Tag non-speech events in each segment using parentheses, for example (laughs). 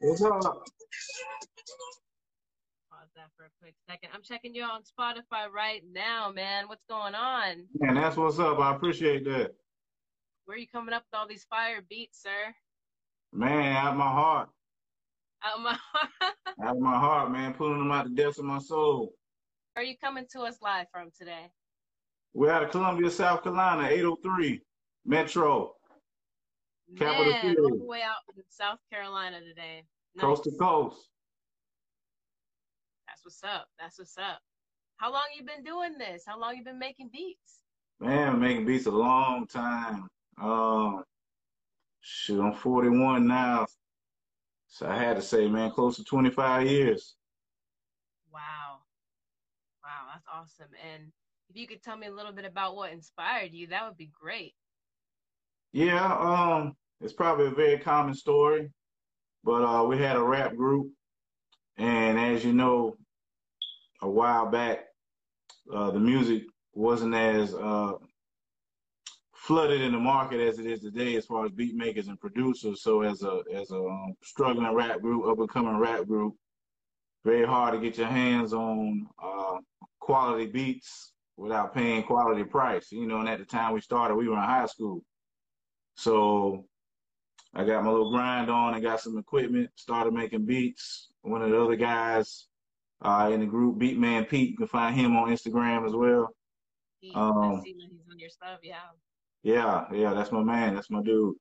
What's up? Pause that for a quick second. I'm checking you on Spotify right now, man. What's going on? Man, that's what's up. I appreciate that. Where are you coming up with all these fire beats, sir? Man, out of my heart. Out of my (laughs) Out of my heart, man. Pulling them out the depths of my soul. Where are you coming to us live from today? We're out of Columbia, South Carolina, 803 Metro. Capital Man, City. all the way out in South Carolina today. Nice. Coast to coast. That's what's up. That's what's up. How long you been doing this? How long you been making beats? Man, making beats a long time. Um, shoot, I'm 41 now. So I had to say, man, close to 25 years. Wow. Wow, that's awesome. And if you could tell me a little bit about what inspired you, that would be great. Yeah, um, it's probably a very common story, but uh, we had a rap group, and as you know, a while back, uh, the music wasn't as uh, flooded in the market as it is today, as far as beat makers and producers. So, as a as a um, struggling rap group, up and coming rap group, very hard to get your hands on uh, quality beats without paying quality price. You know, and at the time we started, we were in high school. So I got my little grind on and got some equipment, started making beats. One of the other guys uh, in the group, Beatman Pete, you can find him on Instagram as well. He, Um, I he's on your stuff, yeah. Yeah, yeah, that's my man. That's my dude.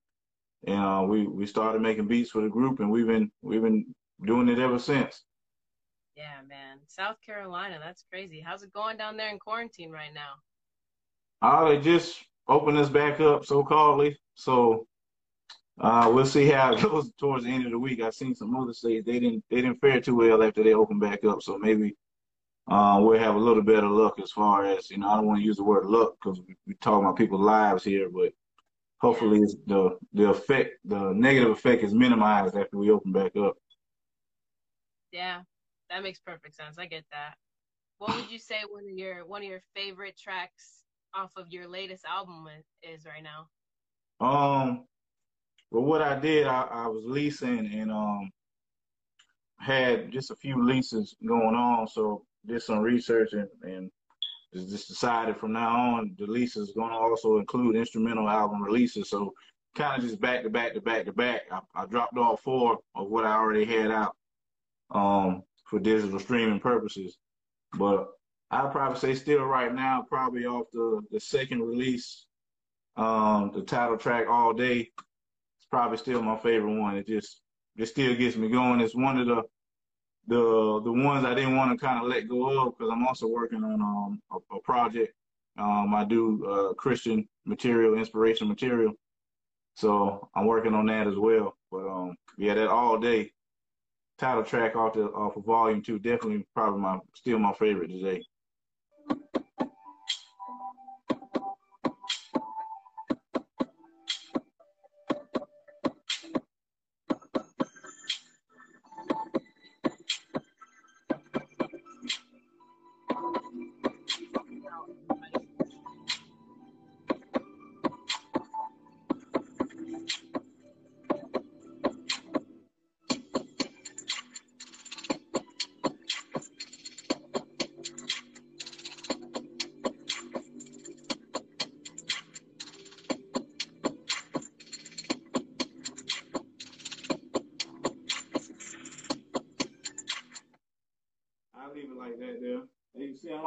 And uh, we we started making beats for the group, and we've been we've been doing it ever since. Yeah, man. South Carolina, that's crazy. How's it going down there in quarantine right now? Uh, they just opened us back up, so calledly. So uh, we'll see how (laughs) it goes towards the end of the week. I've seen some other states they didn't they didn't fare too well after they opened back up. So maybe uh, we'll have a little better luck as far as you know. I don't want to use the word luck because we're talking about people's lives here, but hopefully it's the the effect, the negative effect, is minimized after we open back up. Yeah, that makes perfect sense. I get that. What would you say one of your one of your favorite tracks off of your latest album is right now? Um, but what I did, I, I was leasing and um had just a few leases going on, so did some research and and just decided from now on the lease is going to also include instrumental album releases. So kind of just back to back to back to back. I, I dropped all four of what I already had out um for digital streaming purposes, but I'd probably say still right now, probably off the the second release, um, the title track "All Day." Probably still my favorite one. It just it still gets me going. It's one of the the the ones I didn't want to kind of let go of because I'm also working on um a, a project. Um, I do uh, Christian material, inspirational material, so I'm working on that as well. But um, yeah, that all day title track off the off of Volume Two definitely probably my still my favorite today.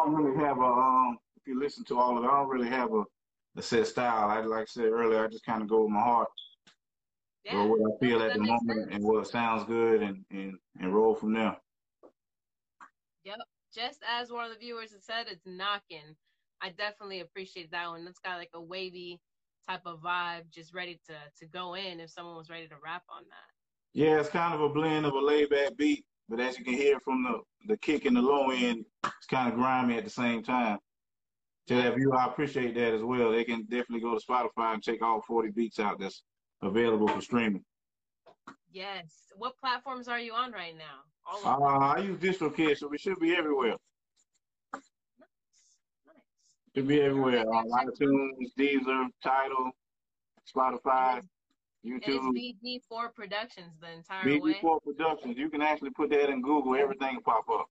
Don't really have a um. If you listen to all of it, I don't really have a, a set style. I like I said earlier, I just kind of go with my heart, Yeah, go what I feel at the moment, sense. and what sounds good, and and and roll from there. Yep. Just as one of the viewers had said, it's knocking. I definitely appreciate that one. That's got like a wavy type of vibe, just ready to to go in if someone was ready to rap on that. Yeah, it's kind of a blend of a laid back beat, but as you can hear from the the kick and the low end, it's kind of grimy at the same time. To that viewer, I appreciate that as well. They can definitely go to Spotify and check all 40 beats out that's available for streaming. Yes. What platforms are you on right now? All Uh, I use DistroKid, so we should be everywhere. them. Nice. Should be everywhere. On iTunes, Deezer, Tidal, Spotify. YouTube. It's BD4 Productions the entire BD4 way. Productions. You can actually put that in Google. Everything pop up.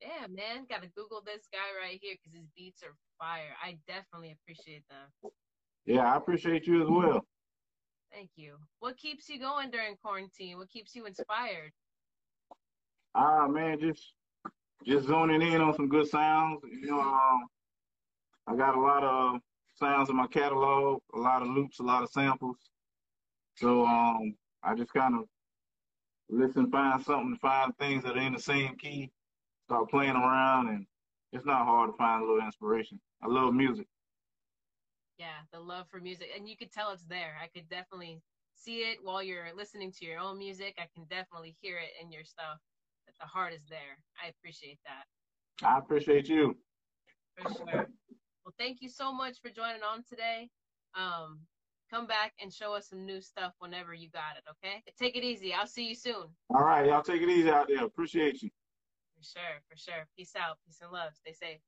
Yeah, man. Got to Google this guy right here because his beats are fire. I definitely appreciate them. Yeah, I appreciate you as well. Thank you. What keeps you going during quarantine? What keeps you inspired? Ah, man, just just zoning in on some good sounds. You know, um, I got a lot of sounds in my catalog, a lot of loops, a lot of samples. So um, I just kind of listen, find something, find things that are in the same key, start playing around, and it's not hard to find a little inspiration. I love music. Yeah, the love for music, and you could tell it's there. I could definitely see it while you're listening to your own music. I can definitely hear it in your stuff. That the heart is there. I appreciate that. I appreciate you. For sure. Well, thank you so much for joining on today. Um, come back and show us some new stuff whenever you got it, okay? Take it easy. I'll see you soon. All right, y'all take it easy out there. Appreciate you. For sure, for sure. Peace out. Peace and love. Stay safe.